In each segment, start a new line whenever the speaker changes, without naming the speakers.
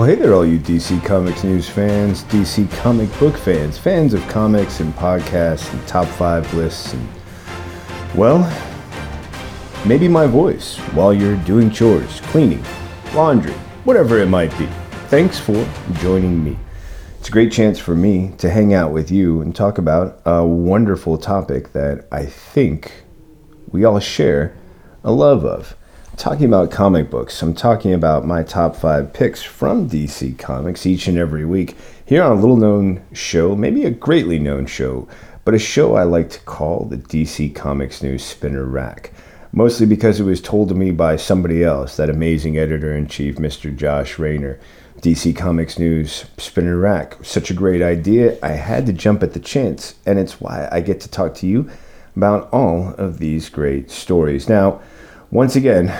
Well, hey there, all you DC Comics news fans, DC comic book fans, fans of comics and podcasts and top five lists, and well, maybe my voice while you're doing chores, cleaning, laundry, whatever it might be. Thanks for joining me. It's a great chance for me to hang out with you and talk about a wonderful topic that I think we all share a love of talking about comic books. I'm talking about my top five picks from DC Comics each and every week here on a little known show, maybe a greatly known show, but a show I like to call the DC Comics News Spinner Rack. Mostly because it was told to me by somebody else, that amazing editor in chief, Mr. Josh Rayner. DC Comics News Spinner Rack. Such a great idea. I had to jump at the chance, and it's why I get to talk to you about all of these great stories. Now, once again,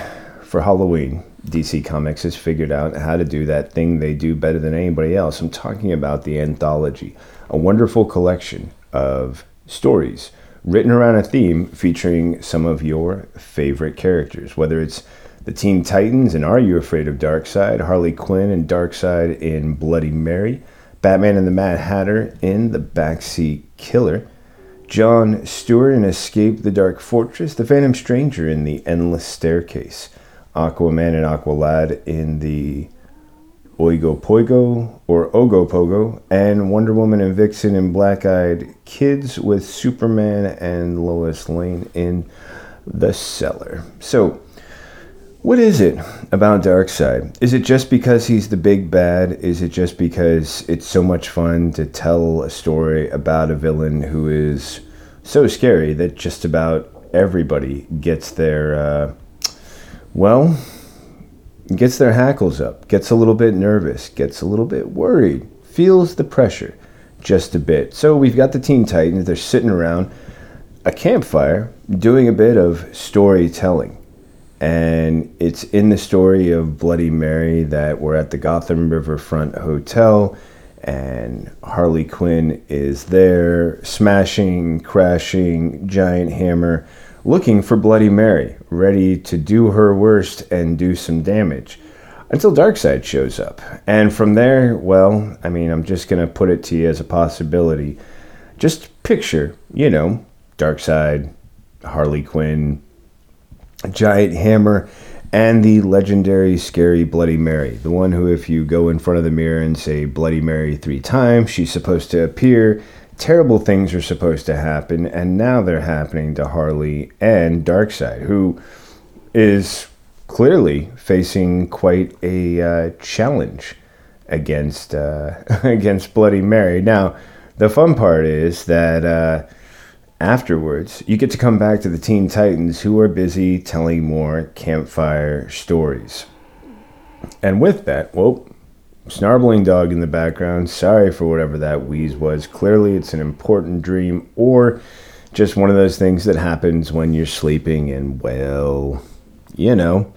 for Halloween, DC Comics has figured out how to do that thing they do better than anybody else. I'm talking about the anthology, a wonderful collection of stories written around a theme featuring some of your favorite characters, whether it's the Teen Titans and Are You Afraid of Darkseid, Harley Quinn and Darkseid in Bloody Mary, Batman and the Mad Hatter in The Backseat Killer, John Stewart in Escape the Dark Fortress, The Phantom Stranger in The Endless Staircase, Aquaman and Aqualad in the Ogopogo or Ogopogo, and Wonder Woman and Vixen in Black Eyed Kids with Superman and Lois Lane in The Cellar. So, what is it about Darkseid? Is it just because he's the big bad? Is it just because it's so much fun to tell a story about a villain who is so scary that just about everybody gets their, uh, well, gets their hackles up, gets a little bit nervous, gets a little bit worried, feels the pressure just a bit. So we've got the Teen Titans, they're sitting around a campfire doing a bit of storytelling. And it's in the story of Bloody Mary that we're at the Gotham Riverfront Hotel and Harley Quinn is there, smashing, crashing, giant hammer, looking for Bloody Mary, ready to do her worst and do some damage. Until Darkseid shows up. And from there, well, I mean, I'm just going to put it to you as a possibility. Just picture, you know, Darkseid, Harley Quinn, giant hammer, and the legendary scary Bloody Mary, the one who, if you go in front of the mirror and say Bloody Mary three times, she's supposed to appear. Terrible things are supposed to happen, and now they're happening to Harley and Darkseid, who is clearly facing quite a uh, challenge against uh, against Bloody Mary. Now, the fun part is that. Uh, Afterwards, you get to come back to the Teen Titans who are busy telling more campfire stories. And with that, well, snarbling dog in the background. Sorry for whatever that wheeze was. Clearly, it's an important dream or just one of those things that happens when you're sleeping and, well, you know,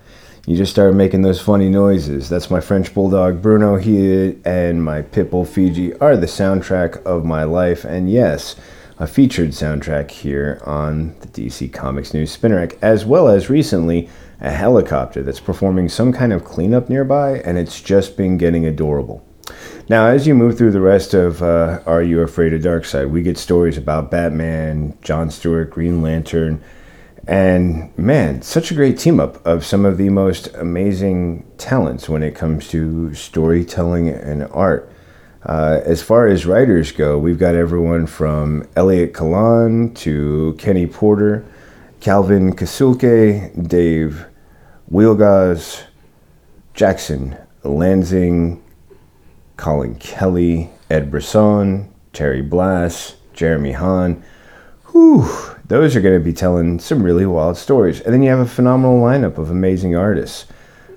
you just start making those funny noises. That's my French bulldog Bruno. here and my pit bull Fiji are the soundtrack of my life. And yes, a featured soundtrack here on the DC Comics News Spinner Rack, as well as recently a helicopter that's performing some kind of cleanup nearby, and it's just been getting adorable. Now, as you move through the rest of uh, Are You Afraid of Darkseid, we get stories about Batman, John Stewart, Green Lantern, and man, such a great team up of some of the most amazing talents when it comes to storytelling and art. Uh, as far as writers go, we've got everyone from Elliot Kalan to Kenny Porter, Calvin Kasulke, Dave Wielgosz, Jackson Lanzing, Collin Kelly, Ed Brisson, Terry Blas, Jeremy Haun. Whew, those are going to be telling some really wild stories. And then you have a phenomenal lineup of amazing artists,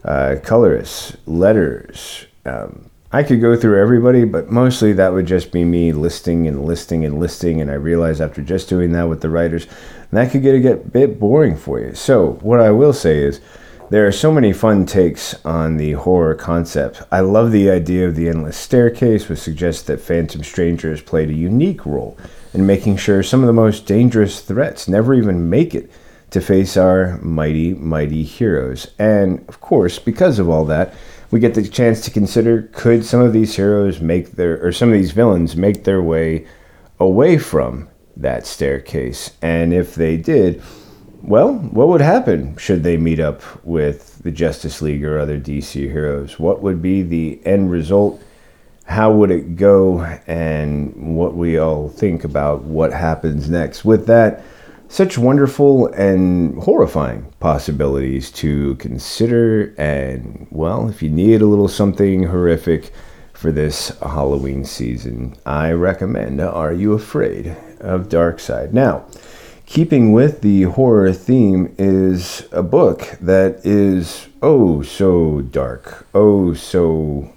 uh, colorists, letters, um, I could go through everybody, but mostly that would just be me listing and listing and listing. And I realized after just doing that with the writers, that could get a get bit boring for you. So what I will say is, there are so many fun takes on the horror concept. I love the idea of the endless staircase, which suggests that Phantom strangers played a unique role in making sure some of the most dangerous threats never even make it to face our mighty, mighty heroes. And of course, because of all that, we get the chance to consider could some of these heroes make their, or some of these villains make their way away from that staircase? And if they did, well, what would happen should they meet up with the Justice League or other DC heroes? What would be the end result? How would it go? And what we all think about what happens next. With that, such wonderful and horrifying possibilities to consider. And, well, if you need a little something horrific for this Halloween season, I recommend Are You Afraid of Darkseid? Now, keeping with the horror theme is a book that is oh so dark, oh so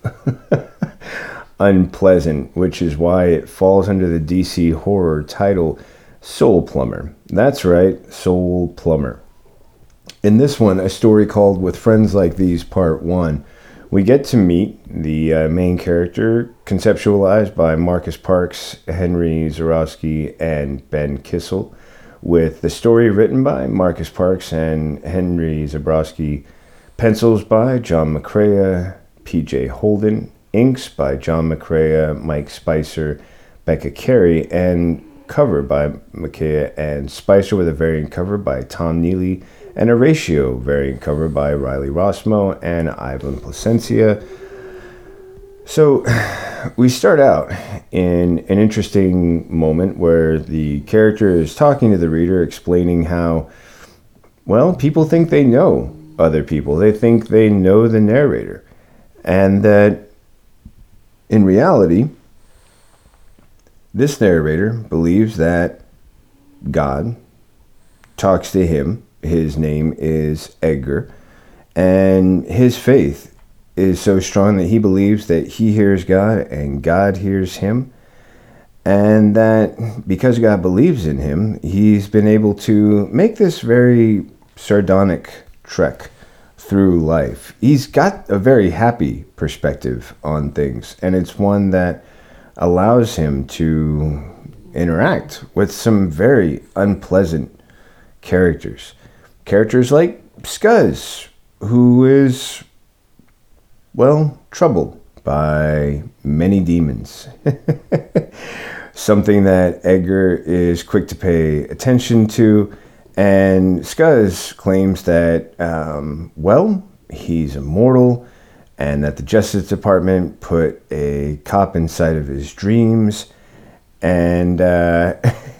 unpleasant, which is why it falls under the DC horror title Soul Plumber. That's right, Soul Plumber. In this one, a story called With Friends Like These, Part 1, we get to meet the uh, main character, conceptualized by Marcus Parks, Henry Zebrowski, and Ben Kissel with the story written by Marcus Parks and Henry Zebrowski, pencils by John McCrea, P.J. Holden, inks by John McCrea, Mike Spicer, Becca Carey, and cover by McCrea and Spicer with a variant cover by Tom Neely and a ratio variant cover by Riley Rossmo and Ivan Placencia. So we start out in an interesting moment where the character is talking to the reader, explaining how, well, people think they know other people. They think they know the narrator. And that in reality, this narrator believes that God talks to him. His name is Edgar. And his faith is so strong that he believes that he hears God and God hears him. And that because God believes in him, he's been able to make this very sardonic trek through life. He's got a very happy perspective on things, and it's one that allows him to interact with some very unpleasant characters. Characters like Scuzz, who is well, troubled by many demons. Something that Edgar is quick to pay attention to. And Scuzz claims that, um, well, he's immortal and that the Justice Department put a cop inside of his dreams. And uh,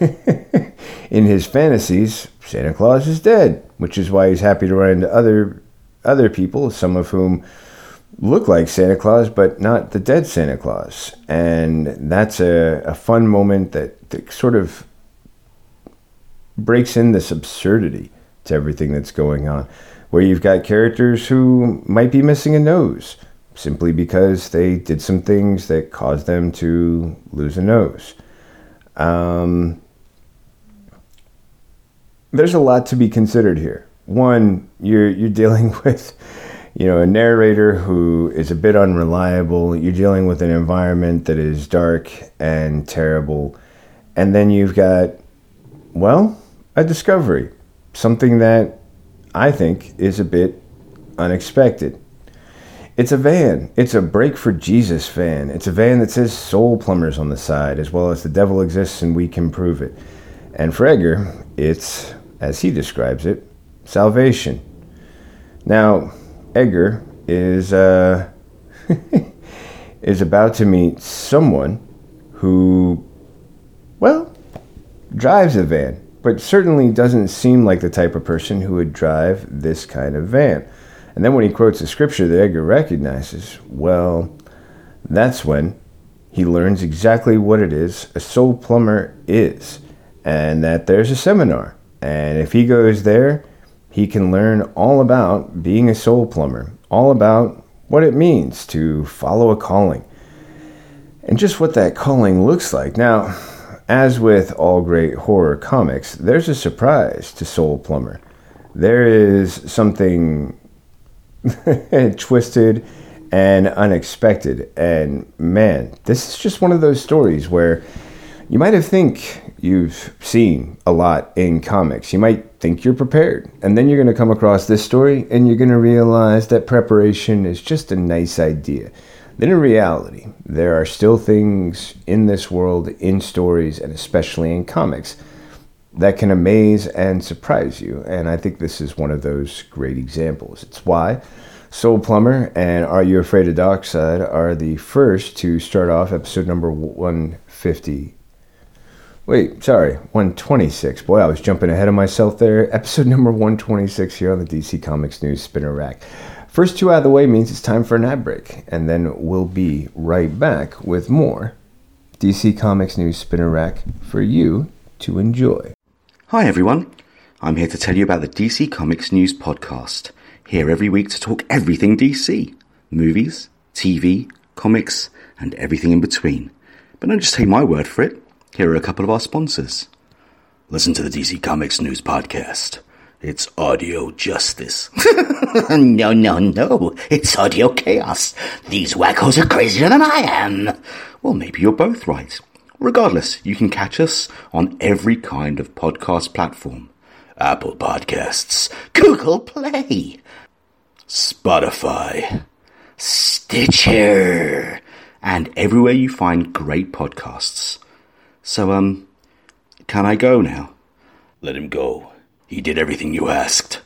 in his fantasies, Santa Claus is dead, which is why he's happy to run into other other people, some of whom look like Santa Claus, but not the dead Santa Claus. And that's a, a fun moment that, that sort of breaks in this absurdity to everything that's going on, where you've got characters who might be missing a nose simply because they did some things that caused them to lose a nose. Um, there's a lot to be considered here. One, you're you're dealing with you know, a narrator who is a bit unreliable. You're dealing with an environment that is dark and terrible. And then you've got, well, a discovery, something that I think is a bit unexpected. It's a van. It's a break for Jesus van. It's a van that says soul plumbers on the side, as well as the devil exists and we can prove it. And for Edgar, it's, as he describes it, salvation. Now, Edgar is uh, is about to meet someone who, well, drives a van, but certainly doesn't seem like the type of person who would drive this kind of van. And then when he quotes a scripture that Edgar recognizes, well, that's when he learns exactly what it is a soul plumber is, and that there's a seminar. And if he goes there, he can learn all about being a soul plumber, all about what it means to follow a calling, and just what that calling looks like. Now, as with all great horror comics, there's a surprise to Soul Plumber. There is something twisted and unexpected. And man, this is just one of those stories where you might have think you've seen a lot in comics. You might think you're prepared, and then you're going to come across this story and you're going to realize that preparation is just a nice idea. Then, in reality, there are still things in this world, in stories, and especially in comics, that can amaze and surprise you. And I think this is one of those great examples. It's why Soul Plumber and Are You Afraid of Darkseid are the first to start off episode number 150 Wait, sorry, 126. Boy, I was jumping ahead of myself there. Episode number 126 here on the DC Comics News Spinner Rack. First two out of the way means it's time for an ad break, and then we'll be right back with more DC Comics News Spinner Rack for you to enjoy.
Hi everyone, I'm here to tell you about the DC Comics News Podcast. Here every week to talk everything DC movies, TV, comics, and everything in between. But don't just take my word for it. Here are a couple of our sponsors. Listen to the DC Comics News Podcast. It's audio justice. no, no, no. It's audio chaos. These wackos are crazier than I am. Well, maybe you're both right. Regardless, you can catch us on every kind of podcast platform. Apple Podcasts, Google Play, Spotify, Stitcher, and everywhere you find great podcasts. So, um, can I go now? Let him go. He did everything you asked.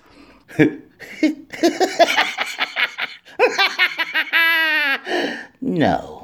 no.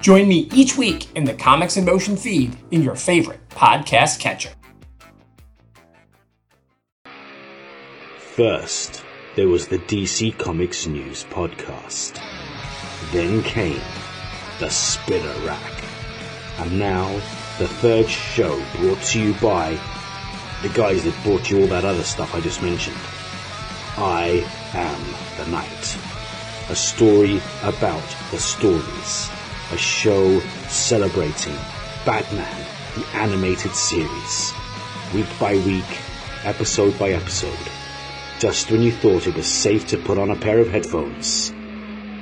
Join me each week in the Comics in Motion feed in your favorite podcast catcher.
First, there was the DC Comics News podcast. Then came the Spinner Rack. And now, the third show brought to you by the guys that brought you all that other stuff I just mentioned. I Am the Night. A story about the stories a show celebrating Batman, the animated series, week by week, episode by episode. Just when you thought it was safe to put on a pair of headphones,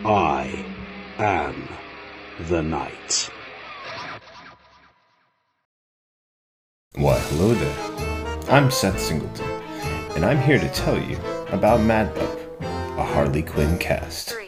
I am the night.
Why, hello there. I'm Seth Singleton, and I'm here to tell you about Mad Pup, a Harley Quinn cast.
Three.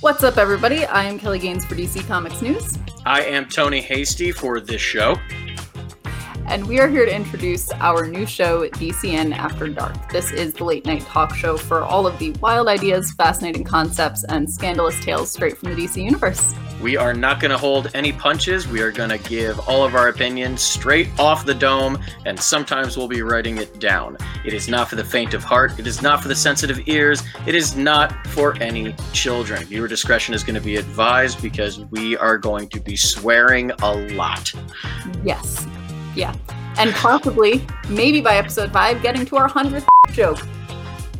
What's up, everybody? I am Kelly Gaines for DC Comics News,
I am Tony Hasty for this show.
and we are here to introduce our new show, DCN After Dark. This is the late night talk show for all of the wild ideas, fascinating concepts, and scandalous tales straight from the DC universe.
We are not going to hold any punches. We are going to give all of our opinions straight off the dome, and sometimes we'll be writing it down. It is not for the faint of heart. It is not for the sensitive ears. It is not for any children. Viewer discretion is going to be advised because we are going to be swearing a lot.
Yes. Yeah. And possibly, maybe by episode five, getting to our hundredth joke.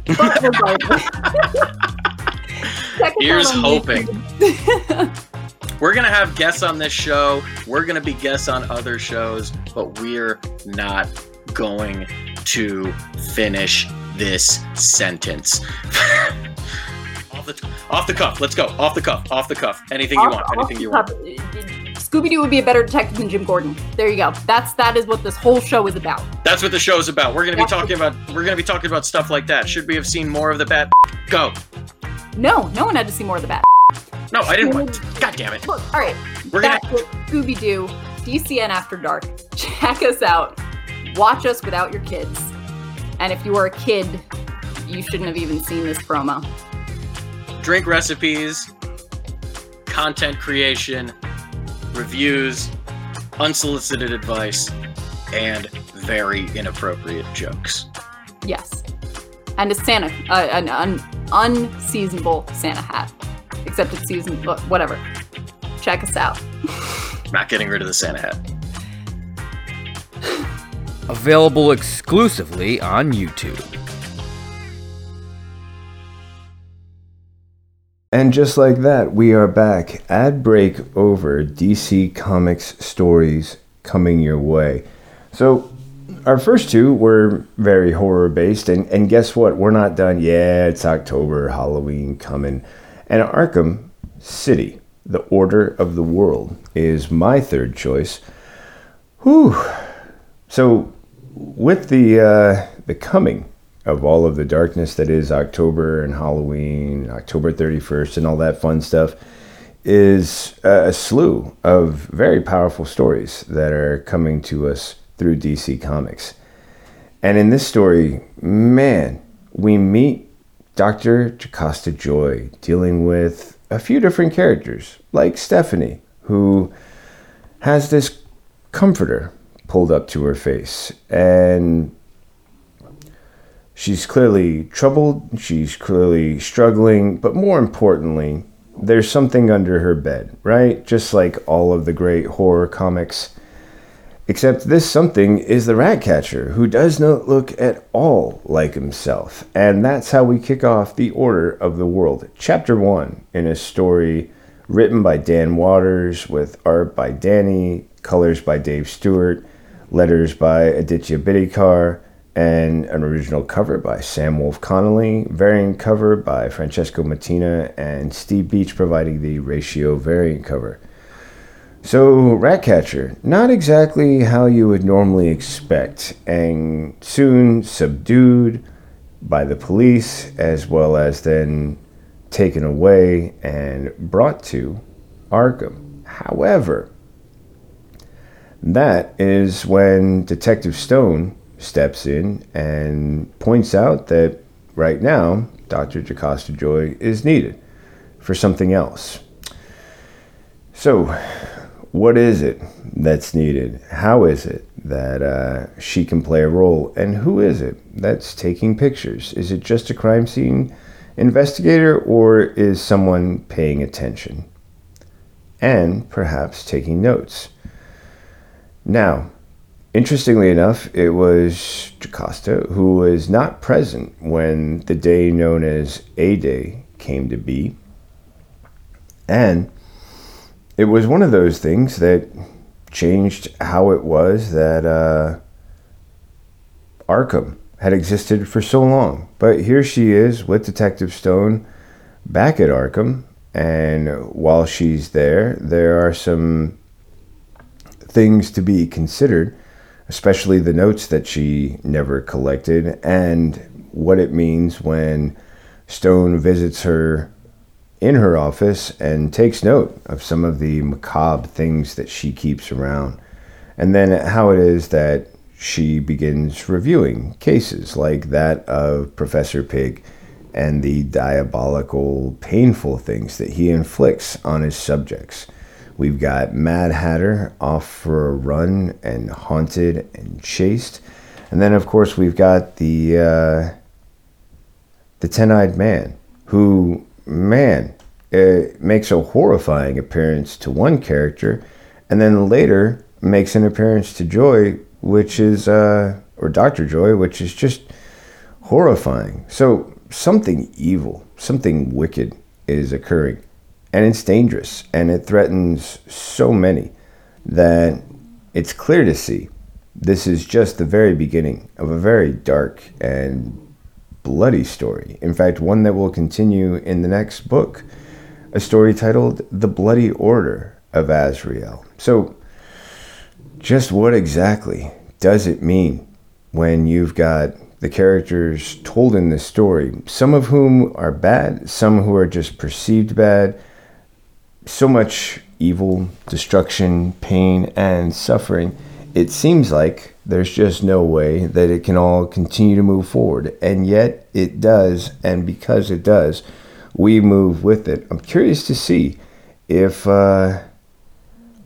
But regardless. Check us
Here's hoping. We're going to have guests on this show. We're going to be guests on other shows, but we're not going to finish this sentence. off, the, off the cuff. Let's go. Off the cuff. Off the cuff. Anything you want. Anything you want.
Scooby Doo would be a better detective than Jim Gordon. There you go. That's that is what this whole show is about.
That's what the show is about. We're going to be talking about we're going to be talking about stuff like that. Should we have seen more of the bat? Go.
No, no one had to see more of the bat.
No, I didn't want. God damn it.
Look, all right.
We're gonna-
Scooby Doo, DCN After Dark. Check us out. Watch us without your kids. And if you are a kid, you shouldn't have even seen this promo.
Drink recipes, content creation, reviews, unsolicited advice, and very inappropriate jokes.
Yes. And a Santa, uh, an un- unseasonable Santa hat. Except it's season, uh, whatever. Check us out.
Not getting rid of the Santa hat.
Available exclusively on YouTube.
And just like that, we are back. Ad break over. DC Comics stories coming your way. So, our first two were very horror based, and, and guess what? We're not done. Yeah, it's October, Halloween coming. And Arkham City, the Order of the World, is my third choice. Whew. So, with the uh, the coming of all of the darkness that is October and Halloween, October 31st, and all that fun stuff, is a slew of very powerful stories that are coming to us through DC Comics. And in this story, man, we meet Dr. Jocasta Joy dealing with a few different characters, like Stephanie, who has this comforter pulled up to her face. And she's clearly troubled, she's clearly struggling, but more importantly, there's something under her bed, right? Just like all of the great horror comics. Except this something is the Ratcatcher, who does not look at all like himself. And that's how we kick off The Order of the World, Chapter 1, in a story written by Dan Watters, with art by Dani, colors by Dave Stewart, letters by Aditya Bidikar, and an original cover by Sam Wolf Connolly, variant cover by Francesco Mattina, and Steve Beach providing the ratio variant cover. So, Ratcatcher, not exactly how you would normally expect, and soon subdued by the police, as well as then taken away and brought to Arkham. However, that is when Detective Stone steps in and points out that right now Dr. Jocasta Joy is needed for something else. So, what is it that's needed? How is it that uh, she can play a role? And who is it that's taking pictures? Is it just a crime scene investigator or is someone paying attention? And perhaps taking notes. Now, interestingly enough, it was Jocasta who was not present when the day known as A Day came to be. And it was one of those things that changed how it was that uh, Arkham had existed for so long. But here she is with Detective Stone back at Arkham. And while she's there, there are some things to be considered, especially the notes that she never collected and what it means when Stone visits her in her office and takes note of some of the macabre things that she keeps around. And then how it is that she begins reviewing cases like that of Professor Pig and the diabolical, painful things that he inflicts on his subjects. We've got Mad Hatter off for a run and haunted and chased. And then, of course, we've got the uh, the ten-eyed man, who, man, it makes a horrifying appearance to one character, and then later makes an appearance to Joy, which is, uh, or Doctor Joy, which is just horrifying. So something evil, something wicked is occurring, and it's dangerous, and it threatens so many that it's clear to see this is just the very beginning of a very dark and bloody story. In fact, one that will continue in the next book, a story titled The Bloody Order of Azrael. So, just what exactly does it mean when you've got the characters told in this story, some of whom are bad, some who are just perceived bad, so much evil, destruction, pain, and suffering? It seems like there's just no way that it can all continue to move forward. And yet it does. And because it does, we move with it. I'm curious to see if uh,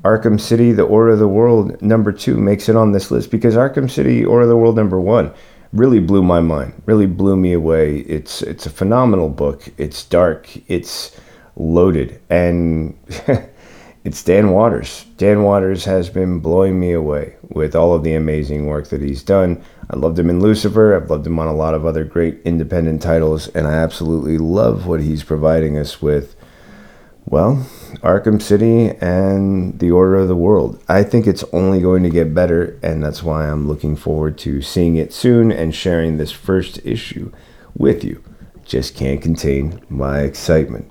Arkham City, The Order of the World number two makes it on this list because Arkham City, Order of the World number one really blew my mind, really blew me away. It's, it's a phenomenal book. It's dark, it's loaded, and it's Dan Watters. Dan Watters has been blowing me away with all of the amazing work that he's done. I loved him in Lucifer. I've loved him on a lot of other great independent titles, and I absolutely love what he's providing us with. Well, Arkham City and The Order of the World. I think it's only going to get better, and that's why I'm looking forward to seeing it soon and sharing this first issue with you. Just can't contain my excitement.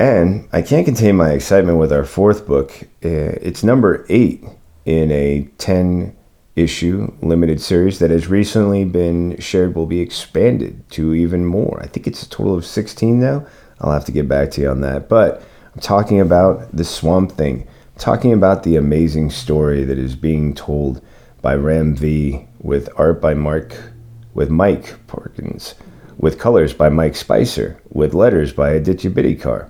And I can't contain my excitement with our fourth book. Uh, It's number eight in a 10 issue limited series that has recently been shared, will be expanded to even more. I think it's a total of 16 now. I'll have to get back to you on that. But I'm talking about the Swamp Thing, talking about the amazing story that is being told by Ram V with art by Mark, with Mike Perkins, with colors by Mike Spicer, with letters by Aditya Bidikar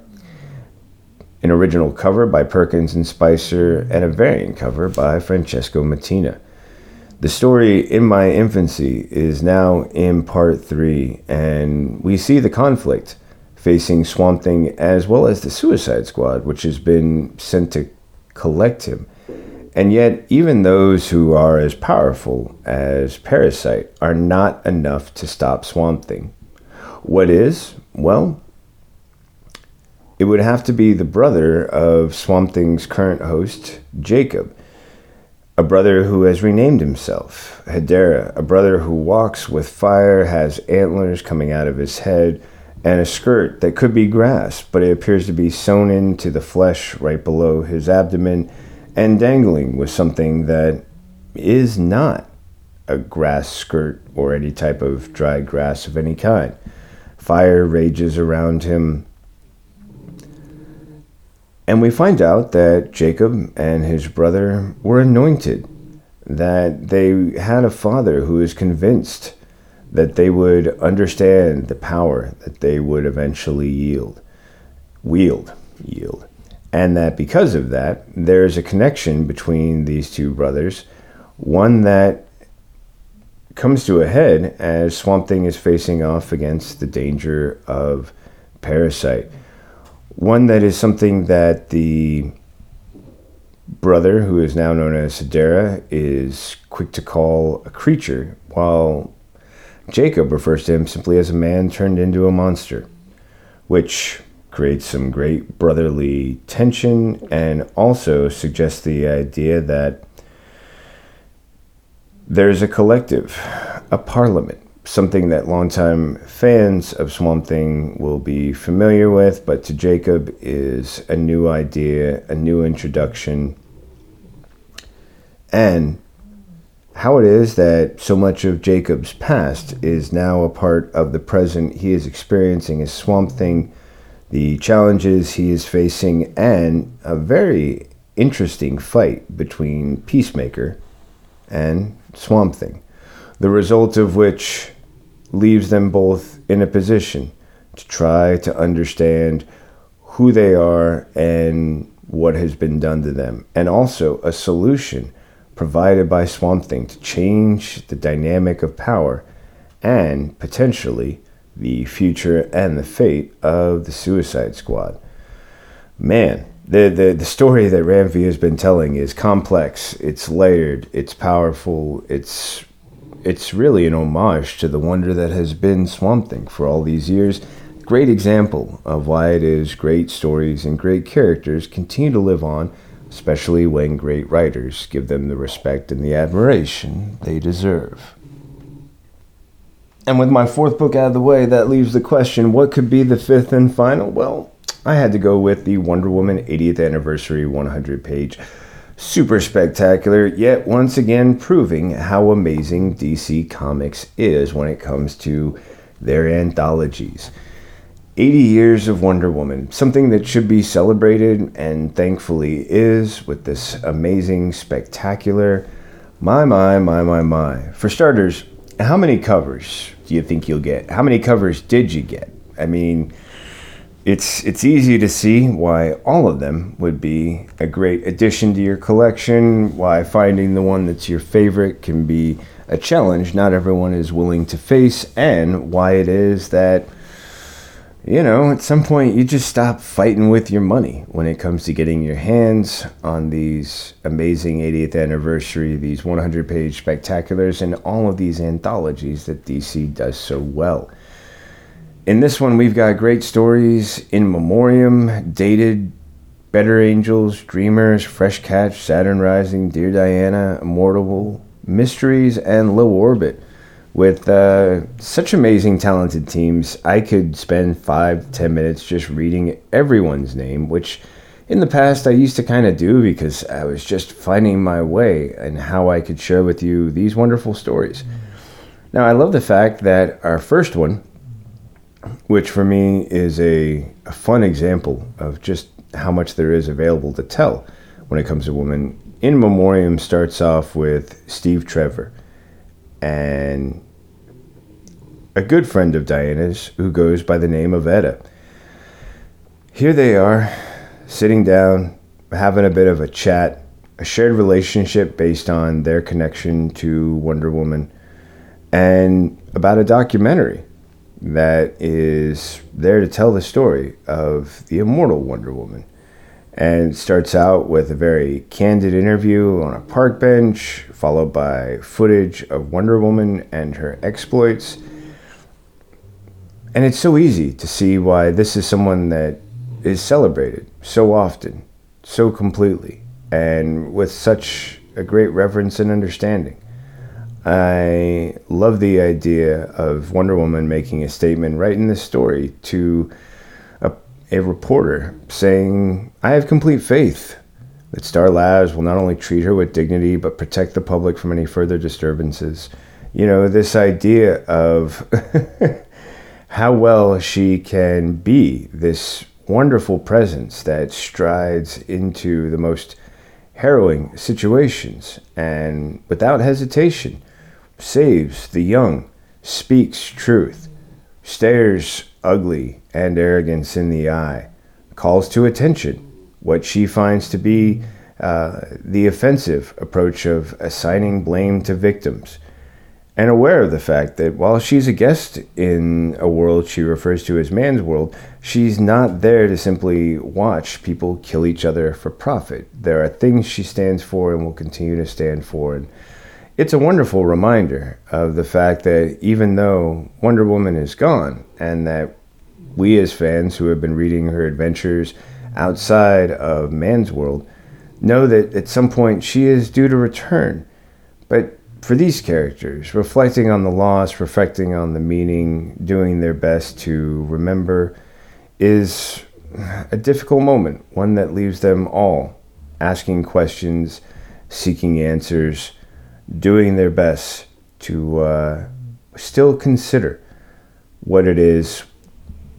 an original cover by Perkins and Spicer, and a variant cover by Francesco Mattina. The story In My Infancy is now in part three, and we see the conflict facing Swamp Thing as well as the Suicide Squad, which has been sent to collect him. And yet, even those who are as powerful as Parasite are not enough to stop Swamp Thing. What is? Well, it would have to be the brother of Swamp Thing's current host, Jacob. A brother who has renamed himself, Hedera. A brother who walks with fire, has antlers coming out of his head, and a skirt that could be grass, but it appears to be sewn into the flesh right below his abdomen and dangling with something that is not a grass skirt or any type of dried grass of any kind. Fire rages around him. And we find out that Jacob and his brother were anointed, that they had a father who is convinced that they would understand the power that they would eventually yield, wield, yield. And that because of that, there's a connection between these two brothers, one that comes to a head as Swamp Thing is facing off against the danger of Parasite. One that is something that the brother, who is now known as Hedera, is quick to call a creature, while Jacob refers to him simply as a man turned into a monster, which creates some great brotherly tension and also suggests the idea that there's a collective, a parliament, something that longtime fans of Swamp Thing will be familiar with, but to Jacob is a new idea, a new introduction, and how it is that so much of Jacob's past is now a part of the present he is experiencing as Swamp Thing, the challenges he is facing, and a very interesting fight between Peacemaker and Swamp Thing. The result of which leaves them both in a position to try to understand who they are and what has been done to them, and also a solution provided by Swamp Thing to change the dynamic of power and potentially the future and the fate of the Suicide Squad. Man, the, the, the story that Ram V has been telling is complex, it's layered, it's powerful, it's it's really an homage to the wonder that has been Swamp Thing for all these years. Great example of why it is great stories and great characters continue to live on, especially when great writers give them the respect and the admiration they deserve. And with my fourth book out of the way, that leaves the question what could be the fifth and final? Well, I had to go with the Wonder Woman 80th Anniversary 100 page. Super spectacular, yet once again proving how amazing DC Comics is when it comes to their anthologies. 80 years of Wonder Woman, something that should be celebrated and thankfully is with this amazing, spectacular. My, my, my, my, my. For starters, how many covers do you think you'll get? How many covers did you get? I mean, it's it's easy to see why all of them would be a great addition to your collection. Why finding the one that's your favorite can be a challenge not everyone is willing to face, and why it is that you know at some point you just stop fighting with your money when it comes to getting your hands on these amazing 80th anniversary, these 100 page spectaculars, and all of these anthologies that DC does so well. In this one, we've got great stories in memoriam, dated, Better Angels, Dreamers, Fresh Catch, Saturn Rising, Dear Diana, Immortal, Mysteries, and Low Orbit. With uh, such amazing, talented teams, I could spend five, ten minutes just reading everyone's name, which in the past I used to kind of do because I was just finding my way and how I could share with you these wonderful stories. Now, I love the fact that our first one, which for me is a, a, fun example of just how much there is available to tell when it comes to women. In Memoriam starts off with Steve Trevor and a good friend of Diana's who goes by the name of Etta. Here they are, sitting down, having a bit of a chat, a shared relationship based on their connection to Wonder Woman, and about a documentary that is there to tell the story of the immortal Wonder Woman. And starts out with a very candid interview on a park bench, followed by footage of Wonder Woman and her exploits. And it's so easy to see why this is someone that is celebrated so often, so completely, and with such a great reverence and understanding. I love the idea of Wonder Woman making a statement right in this story to a, a, reporter saying, I have complete faith that Star Labs will not only treat her with dignity but protect the public from any further disturbances. You know, this idea of how well she can be this wonderful presence that strides into the most harrowing situations and without hesitation saves the young, speaks truth, stares ugly and arrogance in the eye, calls to attention what she finds to be uh, the offensive approach of assigning blame to victims, and aware of the fact that while she's a guest in a world she refers to as man's world, she's not there to simply watch people kill each other for profit. There are things she stands for and will continue to stand for. And it's a wonderful reminder of the fact that even though Wonder Woman is gone, and that we as fans who have been reading her adventures outside of man's world know that at some point she is due to return. But for these characters, reflecting on the loss, reflecting on the meaning, doing their best to remember is a difficult moment, one that leaves them all asking questions, seeking answers, doing their best to uh, still consider what it is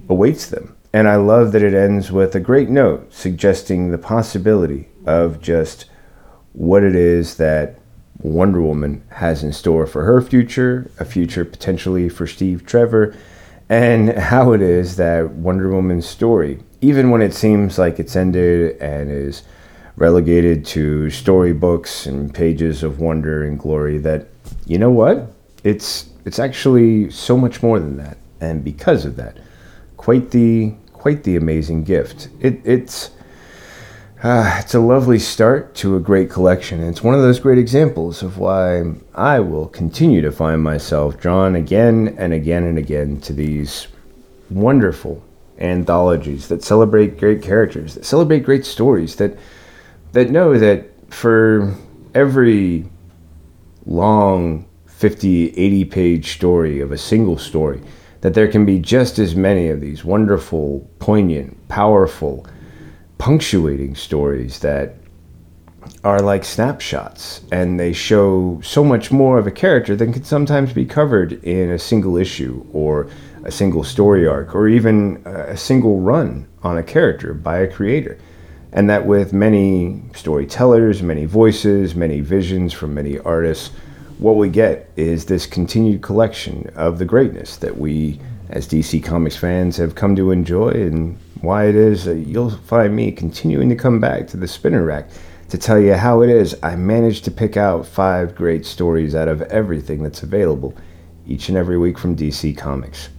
awaits them. And I love that it ends with a great note suggesting the possibility of just what it is that Wonder Woman has in store for her future, a future potentially for Steve Trevor, and how it is that Wonder Woman's story, even when it seems like it's ended and is relegated to storybooks and pages of wonder and glory, that you know what? It's it's actually so much more than that, and because of that, quite the quite the amazing gift. It, it's uh, it's a lovely start to a great collection. And it's one of those great examples of why I will continue to find myself drawn again and again and again to these wonderful anthologies that celebrate great characters, that celebrate great stories, that that know that for every long 50, 80 page story of a single story, that there can be just as many of these wonderful, poignant, powerful, punctuating stories that are like snapshots and they show so much more of a character than can sometimes be covered in a single issue or a single story arc or even a single run on a character by a creator. And that with many storytellers, many voices, many visions from many artists, what we get is this continued collection of the greatness that we as DC Comics fans have come to enjoy and why it is that you'll find me continuing to come back to the spinner rack to tell you how it is I managed to pick out five great stories out of everything that's available each and every week from DC Comics.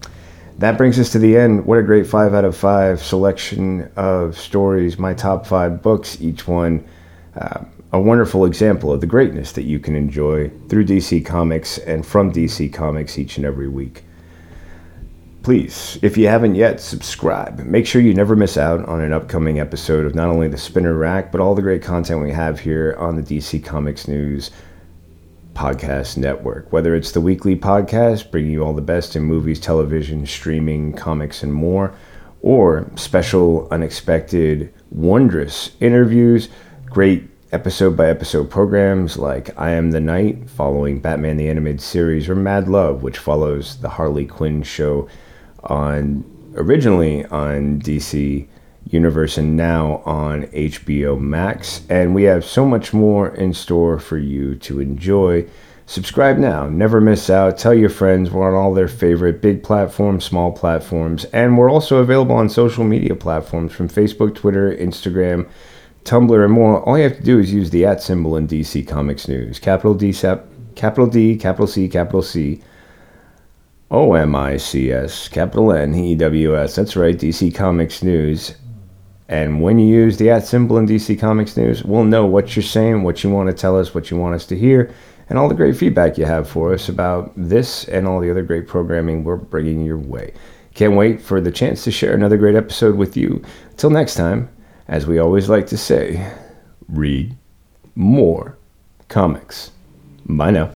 That brings us to the end. What a great five out of five selection of stories, my top five books, each one uh, a wonderful example of the greatness that you can enjoy through DC Comics and from DC Comics each and every week please, if you haven't yet, subscribe. Make sure you never miss out on an upcoming episode of not only the Spinner Rack, but all the great content we have here on the DC Comics News podcast network. Whether it's the weekly podcast, bringing you all the best in movies, television, streaming, comics, and more, or special, unexpected, wondrous interviews, great episode by episode programs like I Am the Night, following Batman the Animated Series, or Mad Love, which follows the Harley Quinn show on originally on DC Universe and now on HBO Max. And we have so much more in store for you to enjoy. Subscribe now, never miss out. Tell your friends we're on all their favorite big platforms, small platforms, and we're also available on social media platforms from Facebook, Twitter, Instagram, Tumblr, and more. All you have to do is use the at symbol in DC Comics News. Capital D, capital D, capital C, capital C O M I C S, capital N E W S. That's right, DC Comics News. And when you use the at symbol in DC Comics News, we'll know what you're saying, what you want to tell us, what you want us to hear, and all the great feedback you have for us about this and all the other great programming we're bringing your way. Can't wait for the chance to share another great episode with you. Till next time, as we always like to say, read more comics. Bye now.